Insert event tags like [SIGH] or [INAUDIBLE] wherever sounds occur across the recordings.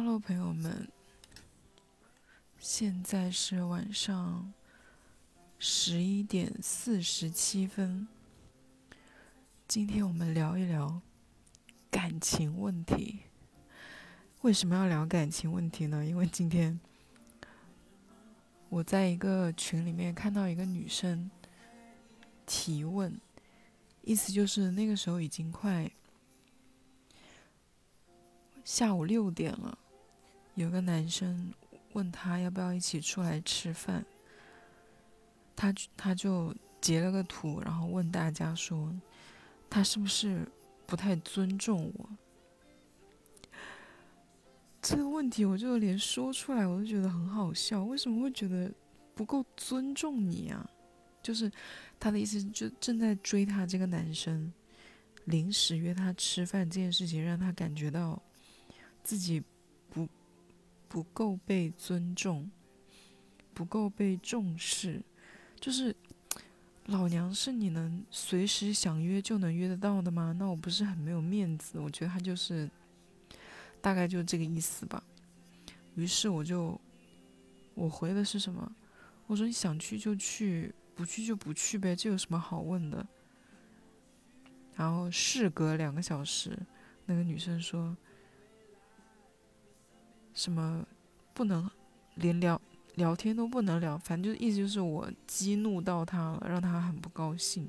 哈喽朋友们，现在是晚上十一点四十七分。今天我们聊一聊感情问题。为什么要聊感情问题呢？因为今天我在一个群里面看到一个女生提问，意思就是那个时候已经快。下午六点了，有个男生问他要不要一起出来吃饭，他他就截了个图，然后问大家说，他是不是不太尊重我？这个问题我就连说出来我都觉得很好笑，为什么会觉得不够尊重你啊？就是他的意思，就正在追他这个男生，临时约他吃饭这件事情，让他感觉到。自己不够被尊重，不够被重视，就是老娘是你能随时想约就能约得到的吗？那我不是很没有面子？我觉得他就是大概就这个意思吧。于是我就我回的是什么？我说你想去就去，不去就不去呗，这有什么好问的？然后事隔两个小时，那个女生说。什么不能连聊聊天都不能聊，反正就意思就是我激怒到他了，让他很不高兴。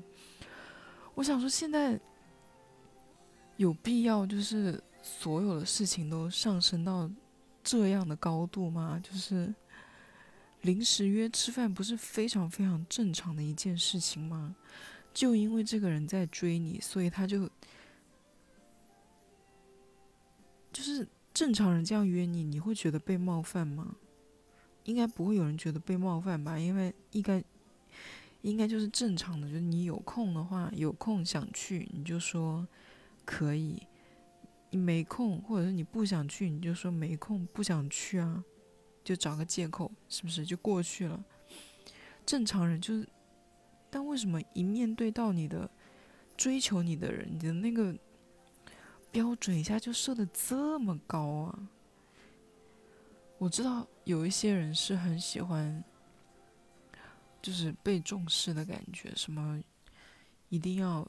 我想说，现在有必要就是所有的事情都上升到这样的高度吗？就是临时约吃饭不是非常非常正常的一件事情吗？就因为这个人在追你，所以他就正常人这样约你，你会觉得被冒犯吗？应该不会有人觉得被冒犯吧，因为应该应该就是正常的，就是你有空的话，有空想去你就说可以；你没空或者是你不想去，你就说没空不想去啊，就找个借口，是不是就过去了？正常人就是，但为什么一面对到你的追求你的人，你的那个？标准一下就设的这么高啊！我知道有一些人是很喜欢，就是被重视的感觉，什么一定要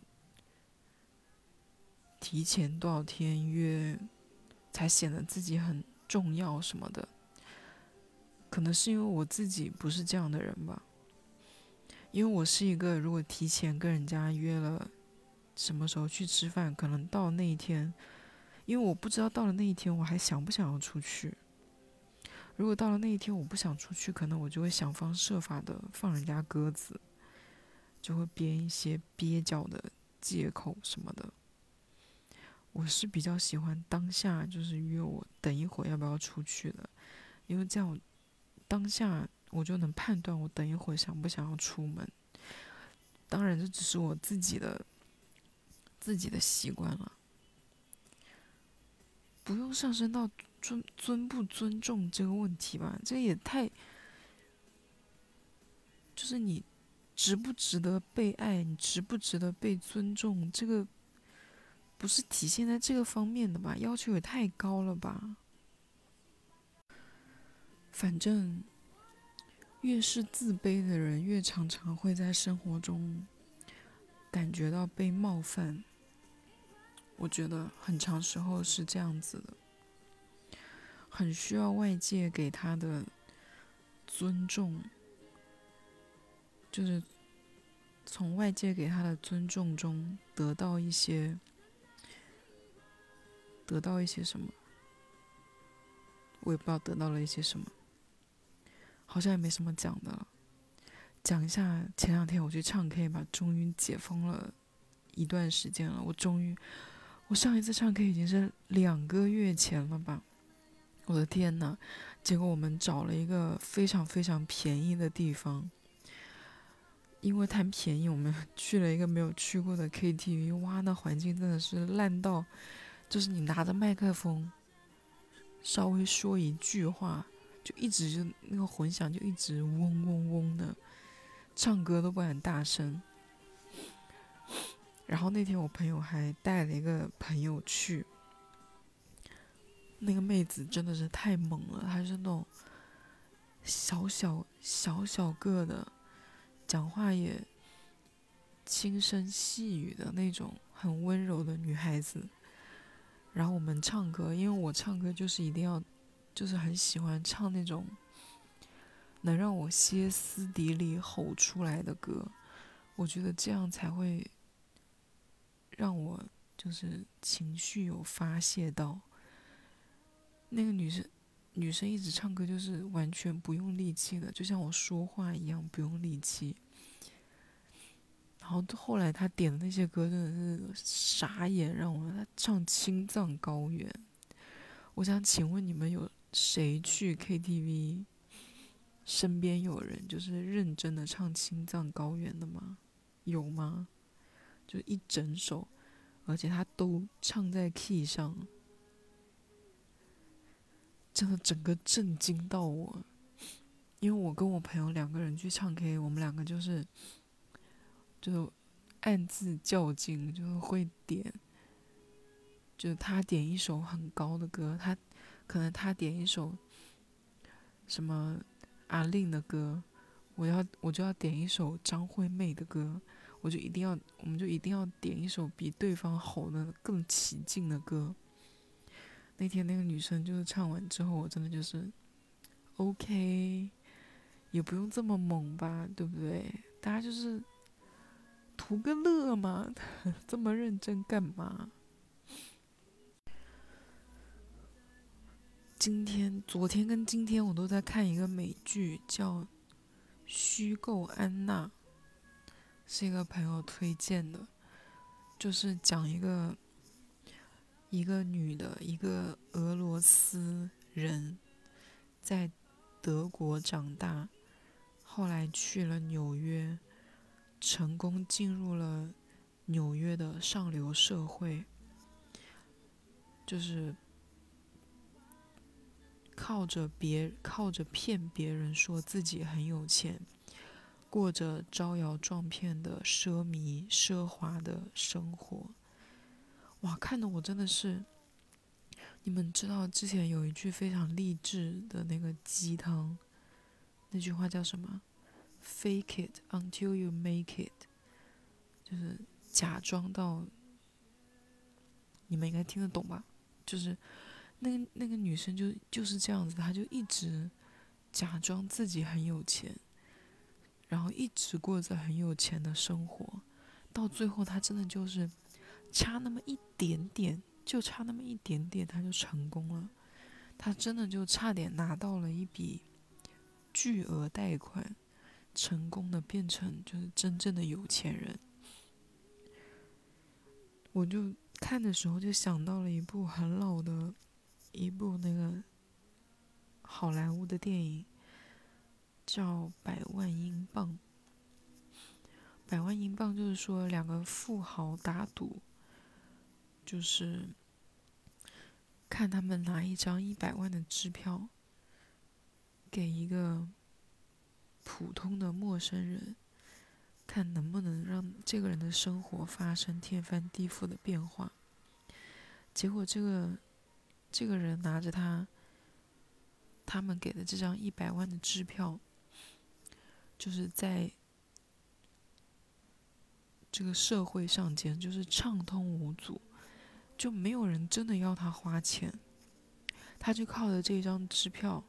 提前多少天约，才显得自己很重要什么的。可能是因为我自己不是这样的人吧，因为我是一个如果提前跟人家约了。什么时候去吃饭？可能到那一天，因为我不知道到了那一天我还想不想要出去。如果到了那一天我不想出去，可能我就会想方设法的放人家鸽子，就会编一些蹩脚的借口什么的。我是比较喜欢当下就是约我等一会儿要不要出去的，因为这样当下我就能判断我等一会儿想不想要出门。当然，这只是我自己的。自己的习惯了，不用上升到尊尊不尊重这个问题吧？这也太，就是你值不值得被爱，你值不值得被尊重？这个不是体现在这个方面的吧？要求也太高了吧？反正越是自卑的人，越常常会在生活中感觉到被冒犯。我觉得很长时候是这样子的，很需要外界给他的尊重，就是从外界给他的尊重中得到一些，得到一些什么，我也不知道得到了一些什么，好像也没什么讲的了。讲一下前两天我去唱 K 吧，终于解封了一段时间了，我终于。我上一次唱 K 已经是两个月前了吧？我的天呐！结果我们找了一个非常非常便宜的地方，因为太便宜，我们 [LAUGHS] 去了一个没有去过的 KTV。哇，那环境真的是烂到，就是你拿着麦克风，稍微说一句话，就一直就那个混响就一直嗡嗡嗡的，唱歌都不敢大声。然后那天我朋友还带了一个朋友去，那个妹子真的是太猛了，她是那种小小小小个的，讲话也轻声细语的那种很温柔的女孩子。然后我们唱歌，因为我唱歌就是一定要，就是很喜欢唱那种能让我歇斯底里吼出来的歌，我觉得这样才会让我就是情绪有发泄到。那个女生，女生一直唱歌就是完全不用力气的，就像我说话一样不用力气。然后后来她点的那些歌真的是傻眼，让我唱《青藏高原》。我想请问你们有谁去 KTV，身边有人就是认真的唱《青藏高原》的吗？有吗？就一整首，而且他都唱在 key 上。真的整个震惊到我，因为我跟我朋友两个人去唱 K，我们两个就是，就暗自较劲，就是会点，就是他点一首很高的歌，他可能他点一首什么阿令的歌，我要我就要点一首张惠妹的歌，我就一定要，我们就一定要点一首比对方吼的更起劲的歌。那天那个女生就是唱完之后，我真的就是，OK，也不用这么猛吧，对不对？大家就是图个乐嘛，[LAUGHS] 这么认真干嘛？今天、昨天跟今天我都在看一个美剧，叫《虚构安娜》，是一个朋友推荐的，就是讲一个。一个女的，一个俄罗斯人，在德国长大，后来去了纽约，成功进入了纽约的上流社会，就是靠着别靠着骗别人说自己很有钱，过着招摇撞骗的奢靡奢华的生活。哇，看的我真的是，你们知道之前有一句非常励志的那个鸡汤，那句话叫什么？Fake it until you make it，就是假装到，你们应该听得懂吧？就是那个那个女生就就是这样子，她就一直假装自己很有钱，然后一直过着很有钱的生活，到最后他真的就是。差那么一点点，就差那么一点点，他就成功了。他真的就差点拿到了一笔巨额贷款，成功的变成就是真正的有钱人。我就看的时候就想到了一部很老的一部那个好莱坞的电影，叫《百万英镑》。百万英镑就是说两个富豪打赌。就是看他们拿一张一百万的支票给一个普通的陌生人，看能不能让这个人的生活发生天翻地覆的变化。结果，这个这个人拿着他他们给的这张一百万的支票，就是在这个社会上间就是畅通无阻。就没有人真的要他花钱，他就靠着这张支票，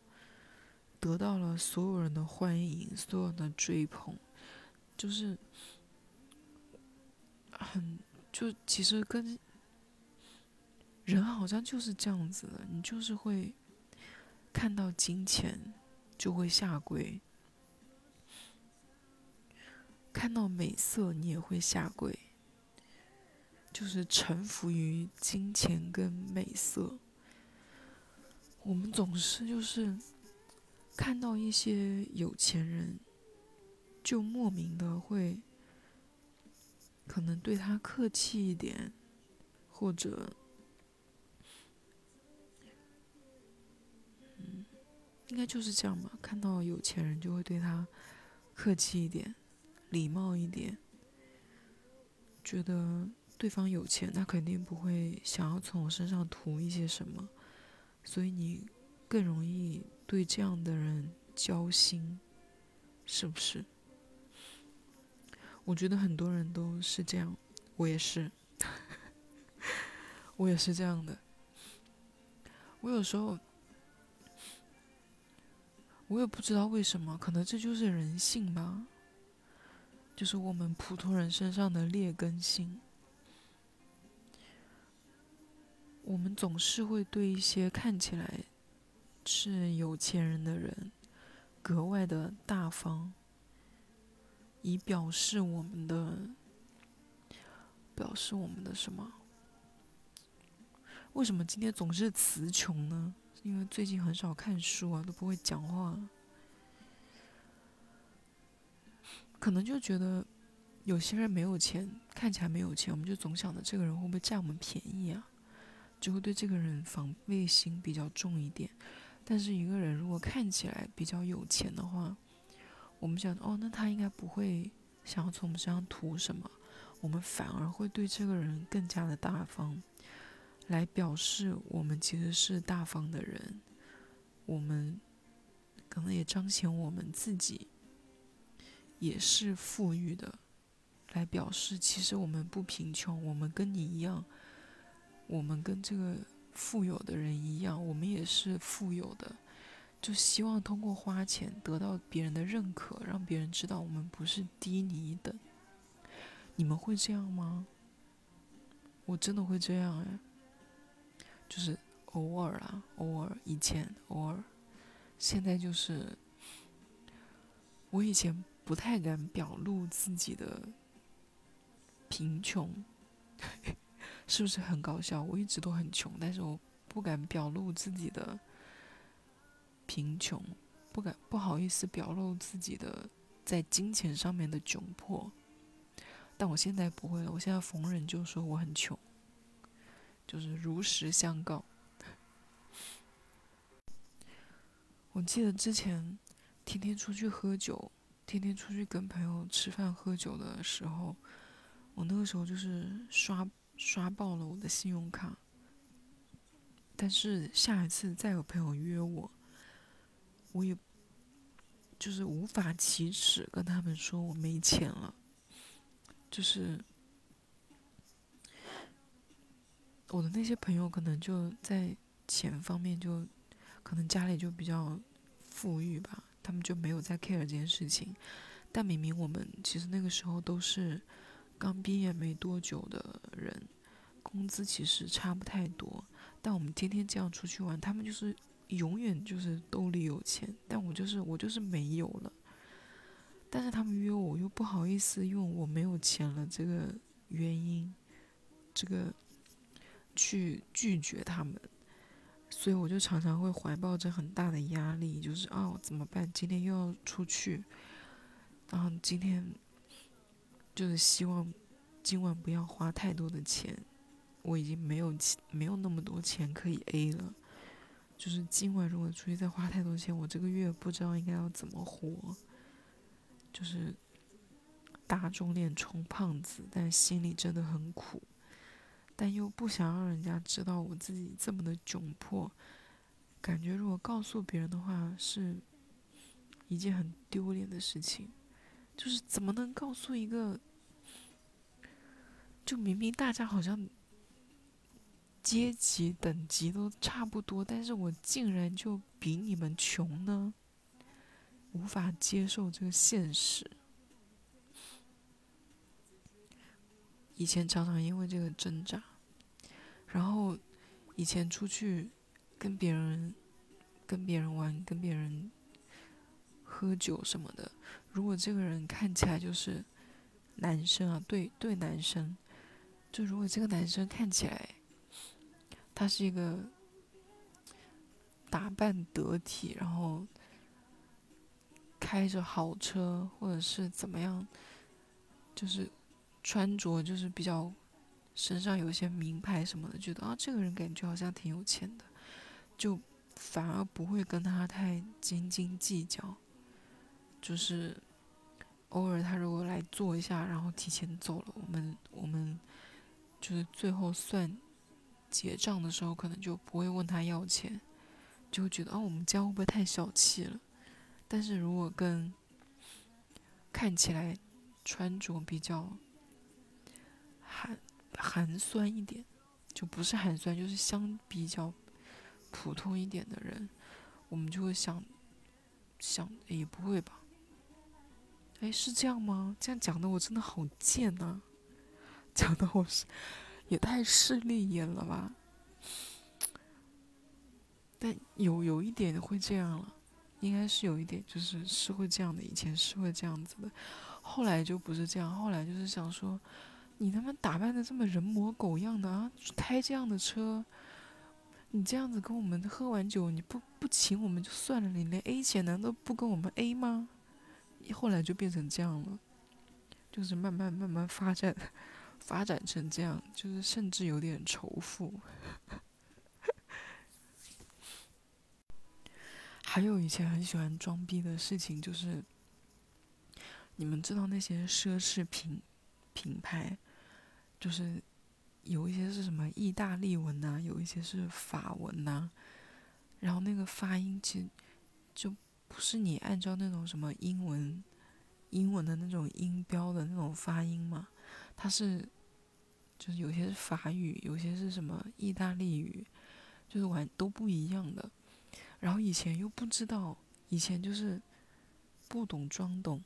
得到了所有人的欢迎，所有人的追捧，就是很就其实跟人好像就是这样子的，你就是会看到金钱就会下跪，看到美色你也会下跪。就是臣服于金钱跟美色。我们总是就是看到一些有钱人，就莫名的会可能对他客气一点，或者，嗯，应该就是这样吧。看到有钱人就会对他客气一点，礼貌一点，觉得。对方有钱，他肯定不会想要从我身上图一些什么，所以你更容易对这样的人交心，是不是？我觉得很多人都是这样，我也是，[LAUGHS] 我也是这样的。我有时候，我也不知道为什么，可能这就是人性吧，就是我们普通人身上的劣根性。我们总是会对一些看起来是有钱人的人格外的大方，以表示我们的表示我们的什么？为什么今天总是词穷呢？因为最近很少看书啊，都不会讲话，可能就觉得有些人没有钱，看起来没有钱，我们就总想着这个人会不会占我们便宜啊？就会对这个人防备心比较重一点，但是一个人如果看起来比较有钱的话，我们想哦，那他应该不会想要从我们身上图什么，我们反而会对这个人更加的大方，来表示我们其实是大方的人，我们可能也彰显我们自己也是富裕的，来表示其实我们不贫穷，我们跟你一样。我们跟这个富有的人一样，我们也是富有的，就希望通过花钱得到别人的认可，让别人知道我们不是低你一等。你们会这样吗？我真的会这样哎，就是偶尔啊，偶尔，以前偶尔，现在就是我以前不太敢表露自己的贫穷。[LAUGHS] 是不是很搞笑？我一直都很穷，但是我不敢表露自己的贫穷，不敢不好意思表露自己的在金钱上面的窘迫。但我现在不会了，我现在逢人就说我很穷，就是如实相告。我记得之前天天出去喝酒，天天出去跟朋友吃饭喝酒的时候，我那个时候就是刷。刷爆了我的信用卡，但是下一次再有朋友约我，我也就是无法启齿跟他们说我没钱了，就是我的那些朋友可能就在钱方面就可能家里就比较富裕吧，他们就没有在 care 这件事情，但明明我们其实那个时候都是。刚毕业没多久的人，工资其实差不太多，但我们天天这样出去玩，他们就是永远就是兜里有钱，但我就是我就是没有了。但是他们约我又不好意思用我没有钱了这个原因，这个去拒绝他们，所以我就常常会怀抱着很大的压力，就是啊怎么办？今天又要出去，然后今天。就是希望今晚不要花太多的钱，我已经没有钱，没有那么多钱可以 A 了。就是今晚如果出去再花太多钱，我这个月不知道应该要怎么活。就是打肿脸充胖子，但心里真的很苦，但又不想让人家知道我自己这么的窘迫。感觉如果告诉别人的话，是一件很丢脸的事情。就是怎么能告诉一个，就明明大家好像阶级等级都差不多，但是我竟然就比你们穷呢？无法接受这个现实。以前常常因为这个挣扎，然后以前出去跟别人跟别人玩，跟别人。喝酒什么的，如果这个人看起来就是男生啊，对对，男生，就如果这个男生看起来他是一个打扮得体，然后开着豪车，或者是怎么样，就是穿着就是比较身上有一些名牌什么的，觉得啊，这个人感觉好像挺有钱的，就反而不会跟他太斤斤计较。就是偶尔他如果来坐一下，然后提前走了，我们我们就是最后算结账的时候，可能就不会问他要钱，就会觉得哦，我们家会不会太小气了？但是如果跟看起来穿着比较寒寒酸一点，就不是寒酸，就是相比较普通一点的人，我们就会想想也不会吧？哎，是这样吗？这样讲的我真的好贱呐！讲的我是也太势利眼了吧？但有有一点会这样了，应该是有一点，就是是会这样的。以前是会这样子的，后来就不是这样。后来就是想说，你他妈打扮的这么人模狗样的啊，开这样的车，你这样子跟我们喝完酒，你不不请我们就算了，你连 A 钱难道不跟我们 A 吗？后来就变成这样了，就是慢慢慢慢发展，发展成这样，就是甚至有点仇富。还有以前很喜欢装逼的事情，就是你们知道那些奢侈品品牌，就是有一些是什么意大利文呐，有一些是法文呐，然后那个发音其实就不是你按照那种什么英文英文的那种音标的那种发音嘛，它是就是有些是法语，有些是什么意大利语，就是完都不一样的。然后以前又不知道，以前就是不懂装懂。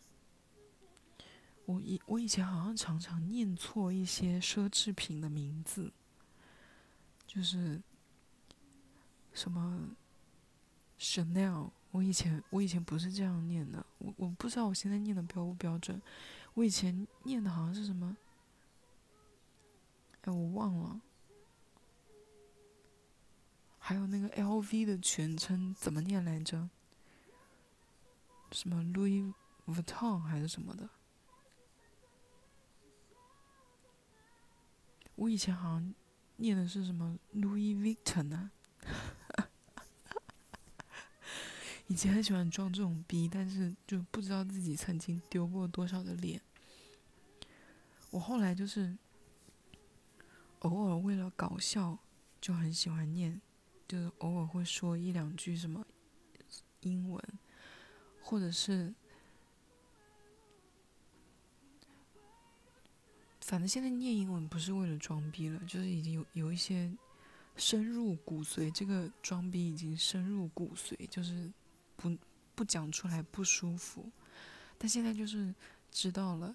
我以我以前好像常常念错一些奢侈品的名字，就是什么 Chanel。我以前我以前不是这样念的，我我不知道我现在念的标不标准。我以前念的好像是什么，哎，我忘了。还有那个 LV 的全称怎么念来着？什么 Louis Vuitton 还是什么的？我以前好像念的是什么 Louis Vuitton 呢？以前很喜欢装这种逼，但是就不知道自己曾经丢过多少的脸。我后来就是偶尔为了搞笑，就很喜欢念。就是偶尔会说一两句什么英文，或者是，反正现在念英文不是为了装逼了，就是已经有有一些深入骨髓，这个装逼已经深入骨髓，就是不不讲出来不舒服。但现在就是知道了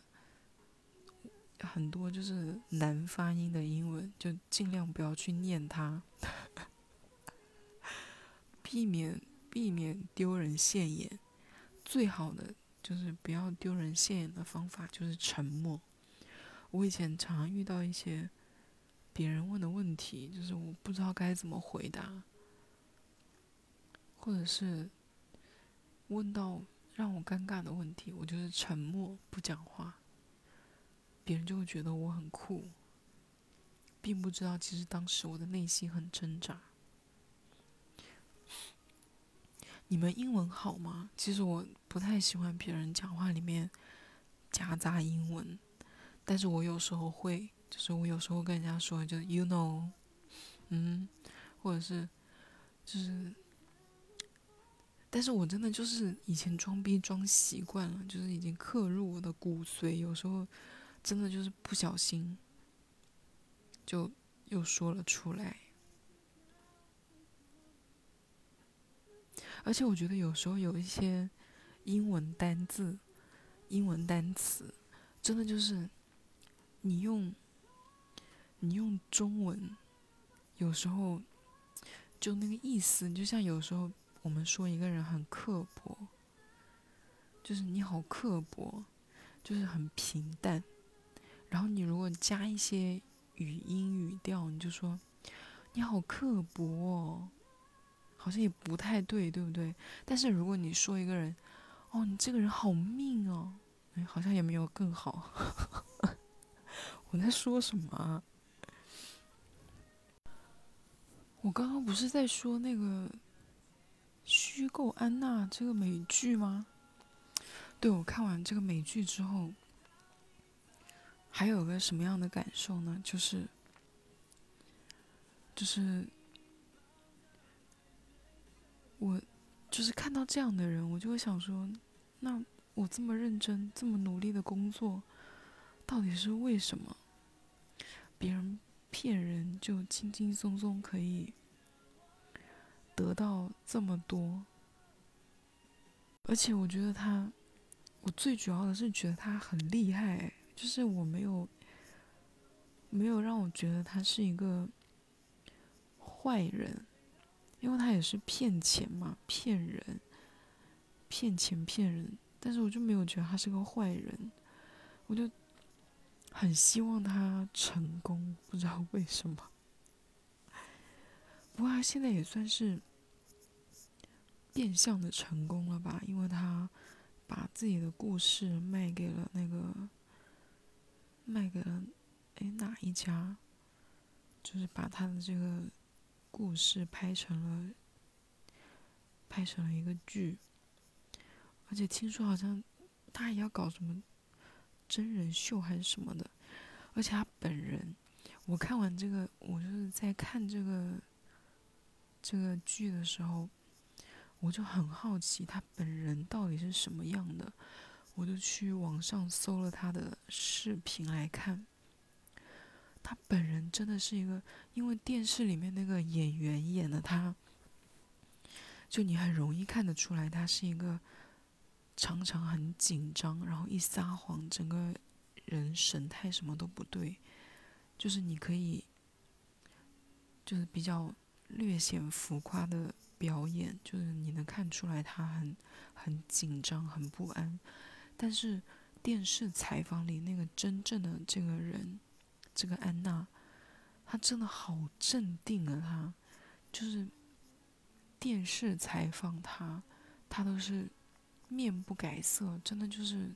很多就是难发音的英文，就尽量不要去念它。避免避免丢人现眼，最好的就是不要丢人现眼的方法就是沉默。我以前常遇到一些别人问的问题，就是我不知道该怎么回答，或者是问到让我尴尬的问题，我就是沉默不讲话，别人就会觉得我很酷，并不知道其实当时我的内心很挣扎。你们英文好吗？其实我不太喜欢别人讲话里面夹杂英文，但是我有时候会，就是我有时候跟人家说，就 you know，嗯，或者是就是，但是我真的就是以前装逼装习惯了，就是已经刻入我的骨髓，有时候真的就是不小心就又说了出来。而且我觉得有时候有一些英文单字、英文单词，真的就是你用你用中文，有时候就那个意思，就像有时候我们说一个人很刻薄，就是你好刻薄，就是很平淡。然后你如果加一些语音语调，你就说你好刻薄哦。好像也不太对，对不对？但是如果你说一个人，哦，你这个人好命哦，哎，好像也没有更好。[LAUGHS] 我在说什么？啊我刚刚不是在说那个《虚构安娜》这个美剧吗？对，我看完这个美剧之后，还有个什么样的感受呢？就是，就是。我就是看到这样的人，我就会想说，那我这么认真、这么努力的工作，到底是为什么？别人骗人就轻轻松松可以得到这么多，而且我觉得他，我最主要的是觉得他很厉害，就是我没有没有让我觉得他是一个坏人，因为他也是骗钱嘛，骗人，骗钱骗人，但是我就没有觉得他是个坏人，我就。很希望他成功，不知道为什么。不过他现在也算是变相的成功了吧？因为他把自己的故事卖给了那个，卖给了哎哪一家？就是把他的这个故事拍成了，拍成了一个剧。而且听说好像他也要搞什么。真人秀还是什么的，而且他本人，我看完这个，我就是在看这个这个剧的时候，我就很好奇他本人到底是什么样的，我就去网上搜了他的视频来看。他本人真的是一个，因为电视里面那个演员演的他，就你很容易看得出来，他是一个。常常很紧张，然后一撒谎，整个人神态什么都不对，就是你可以，就是比较略显浮夸的表演，就是你能看出来他很很紧张、很不安。但是电视采访里那个真正的这个人，这个安娜，她真的好镇定啊！她就是电视采访她，她都是。面不改色，真的就是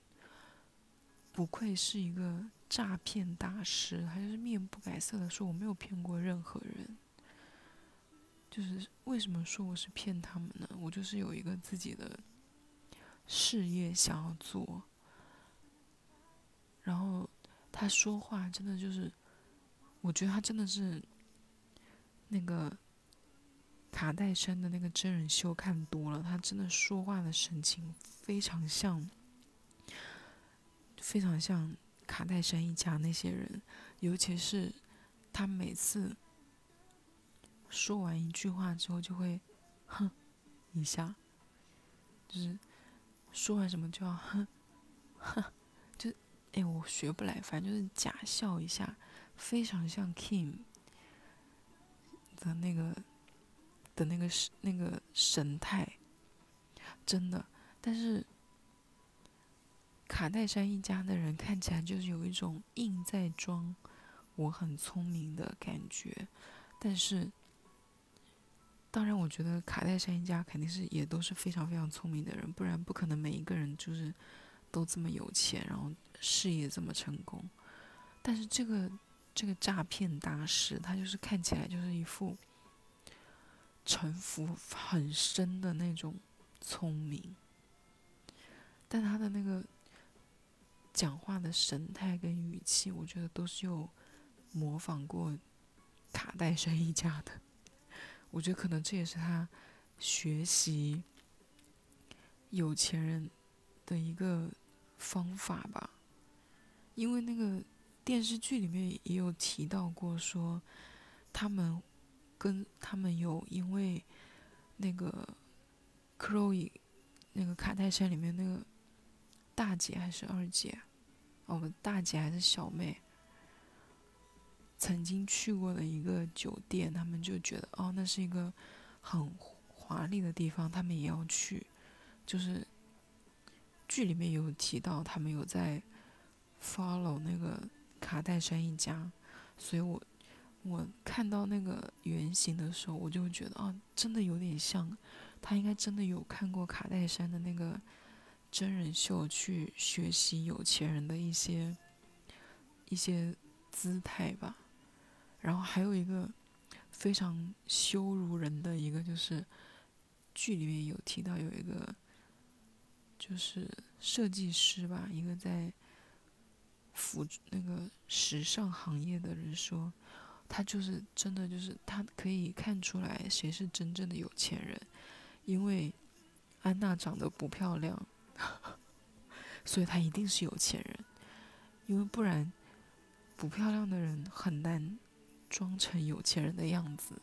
不愧是一个诈骗大师。他就是面不改色的说：“我没有骗过任何人。”就是为什么说我是骗他们呢？我就是有一个自己的事业想要做。然后他说话真的就是，我觉得他真的是那个。卡戴珊的那个真人秀看多了，他真的说话的神情非常像，非常像卡戴珊一家那些人，尤其是他每次说完一句话之后就会哼一下，就是说完什么就要哼哼，就哎我学不来，反正就是假笑一下，非常像 Kim 的那个。的那个神那个神态，真的，但是卡戴珊一家的人看起来就是有一种硬在装我很聪明的感觉，但是，当然，我觉得卡戴珊一家肯定是也都是非常非常聪明的人，不然不可能每一个人就是都这么有钱，然后事业这么成功。但是这个这个诈骗大师，他就是看起来就是一副。城府很深的那种聪明，但他的那个讲话的神态跟语气，我觉得都是有模仿过卡戴珊一家的。我觉得可能这也是他学习有钱人的一个方法吧。因为那个电视剧里面也有提到过，说他们。跟他们有因为那个 Chloe 那个卡戴珊里面那个大姐还是二姐，哦，大姐还是小妹，曾经去过的一个酒店，他们就觉得哦，那是一个很华丽的地方，他们也要去。就是剧里面有提到，他们有在 follow 那个卡戴珊一家，所以我。我看到那个原型的时候，我就觉得啊，真的有点像，他应该真的有看过卡戴珊的那个真人秀，去学习有钱人的一些一些姿态吧。然后还有一个非常羞辱人的一个，就是剧里面有提到有一个就是设计师吧，一个在服那个时尚行业的人说。他就是真的，就是他可以看出来谁是真正的有钱人，因为安娜长得不漂亮，[LAUGHS] 所以她一定是有钱人，因为不然不漂亮的人很难装成有钱人的样子。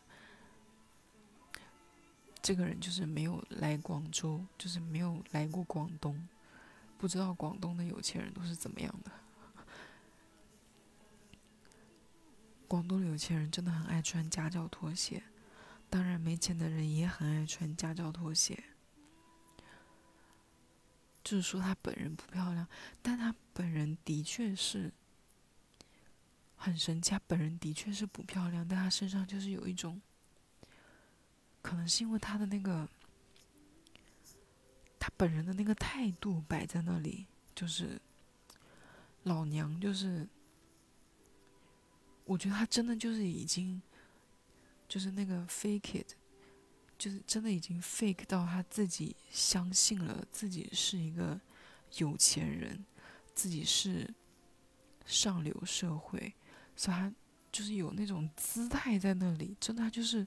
这个人就是没有来广州，就是没有来过广东，不知道广东的有钱人都是怎么样的。广东的有钱人真的很爱穿夹脚拖鞋，当然没钱的人也很爱穿夹脚拖鞋。就是说他本人不漂亮，但他本人的确是很神奇。他本人的确是不漂亮，但他身上就是有一种。可能是因为他的那个，他本人的那个态度摆在那里，就是老娘就是，我觉得他真的就是已经，就是那个 fake it，就是真的已经 fake 到他自己相信了自己是一个有钱人，自己是上流社会，所以他就是有那种姿态在那里，真的就是。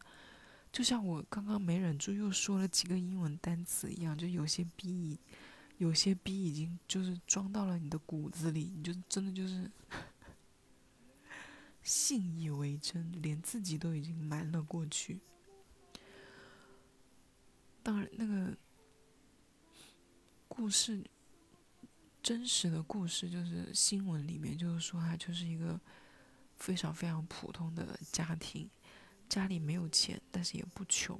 就像我刚刚没忍住又说了几个英文单词一样，就有些逼，有些逼已经就是装到了你的骨子里，你就真的就是信以为真，连自己都已经瞒了过去。当然，那个故事真实的故事就是新闻里面就是说他就是一个非常非常普通的家庭。家里没有钱，但是也不穷，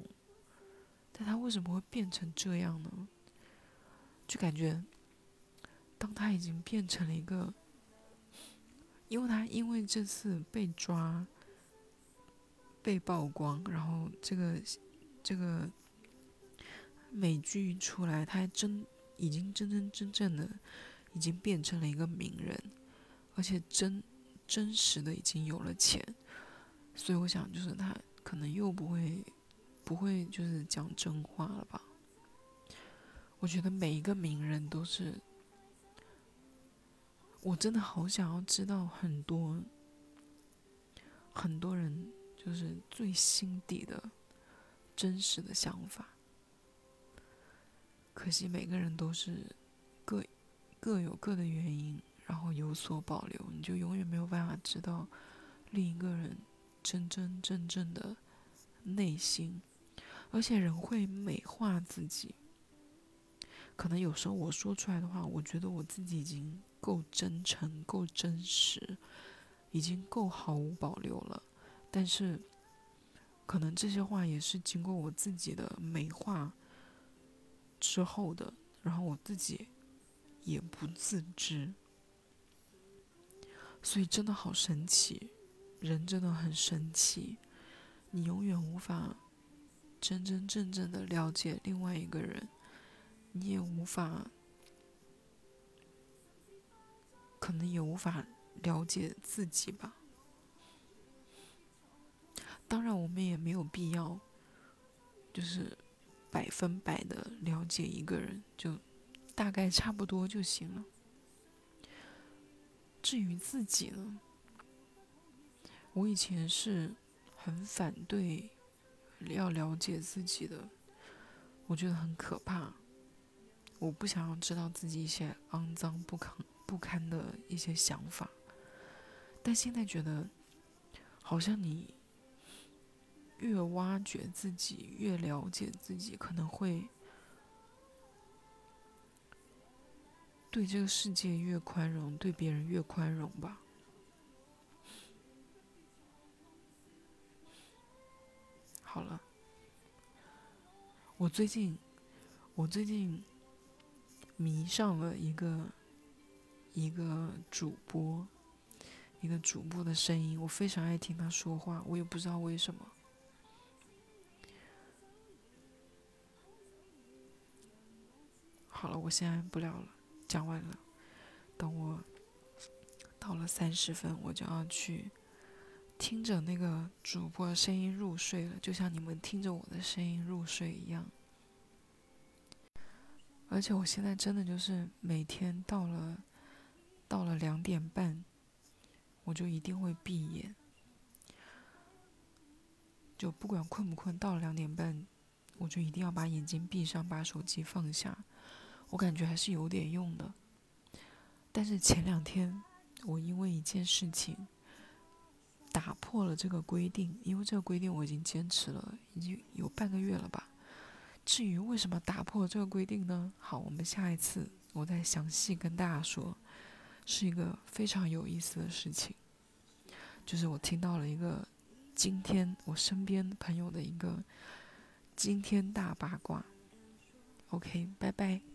但他为什么会变成这样呢？就感觉，当他已经变成了一个，因为他因为这次被抓、被曝光，然后这个这个美剧出来，他还真已经真真正正的已经变成了一个名人，而且真真实的已经有了钱。所以我想，就是他可能又不会，不会就是讲真话了吧？我觉得每一个名人都是，我真的好想要知道很多，很多人就是最心底的真实的想法。可惜每个人都是各各有各的原因，然后有所保留，你就永远没有办法知道另一个人。真真正正的内心，而且人会美化自己。可能有时候我说出来的话，我觉得我自己已经够真诚、够真实，已经够毫无保留了。但是，可能这些话也是经过我自己的美化之后的，然后我自己也不自知。所以，真的好神奇。人真的很神奇，你永远无法真真正正的了解另外一个人，你也无法，可能也无法了解自己吧。当然，我们也没有必要，就是百分百的了解一个人，就大概差不多就行了。至于自己呢？我以前是很反对要了解自己的，我觉得很可怕。我不想要知道自己一些肮脏不堪不堪的一些想法，但现在觉得，好像你越挖掘自己，越了解自己，可能会对这个世界越宽容，对别人越宽容吧。好了，我最近，我最近迷上了一个一个主播，一个主播的声音，我非常爱听他说话，我也不知道为什么。好了，我现在不聊了，讲完了，等我到了三十分，我就要去。听着那个主播声音入睡了，就像你们听着我的声音入睡一样。而且我现在真的就是每天到了到了两点半，我就一定会闭眼，就不管困不困，到了两点半，我就一定要把眼睛闭上，把手机放下。我感觉还是有点用的。但是前两天，我因为一件事情打破了这个规定，因为这个规定我已经坚持了已经有半个月了吧。至于为什么打破这个规定呢？好，我们下一次我再详细跟大家说。是一个非常有意思的事情，就是我听到了一个今天我身边朋友的一个惊天大八卦。OK，拜拜。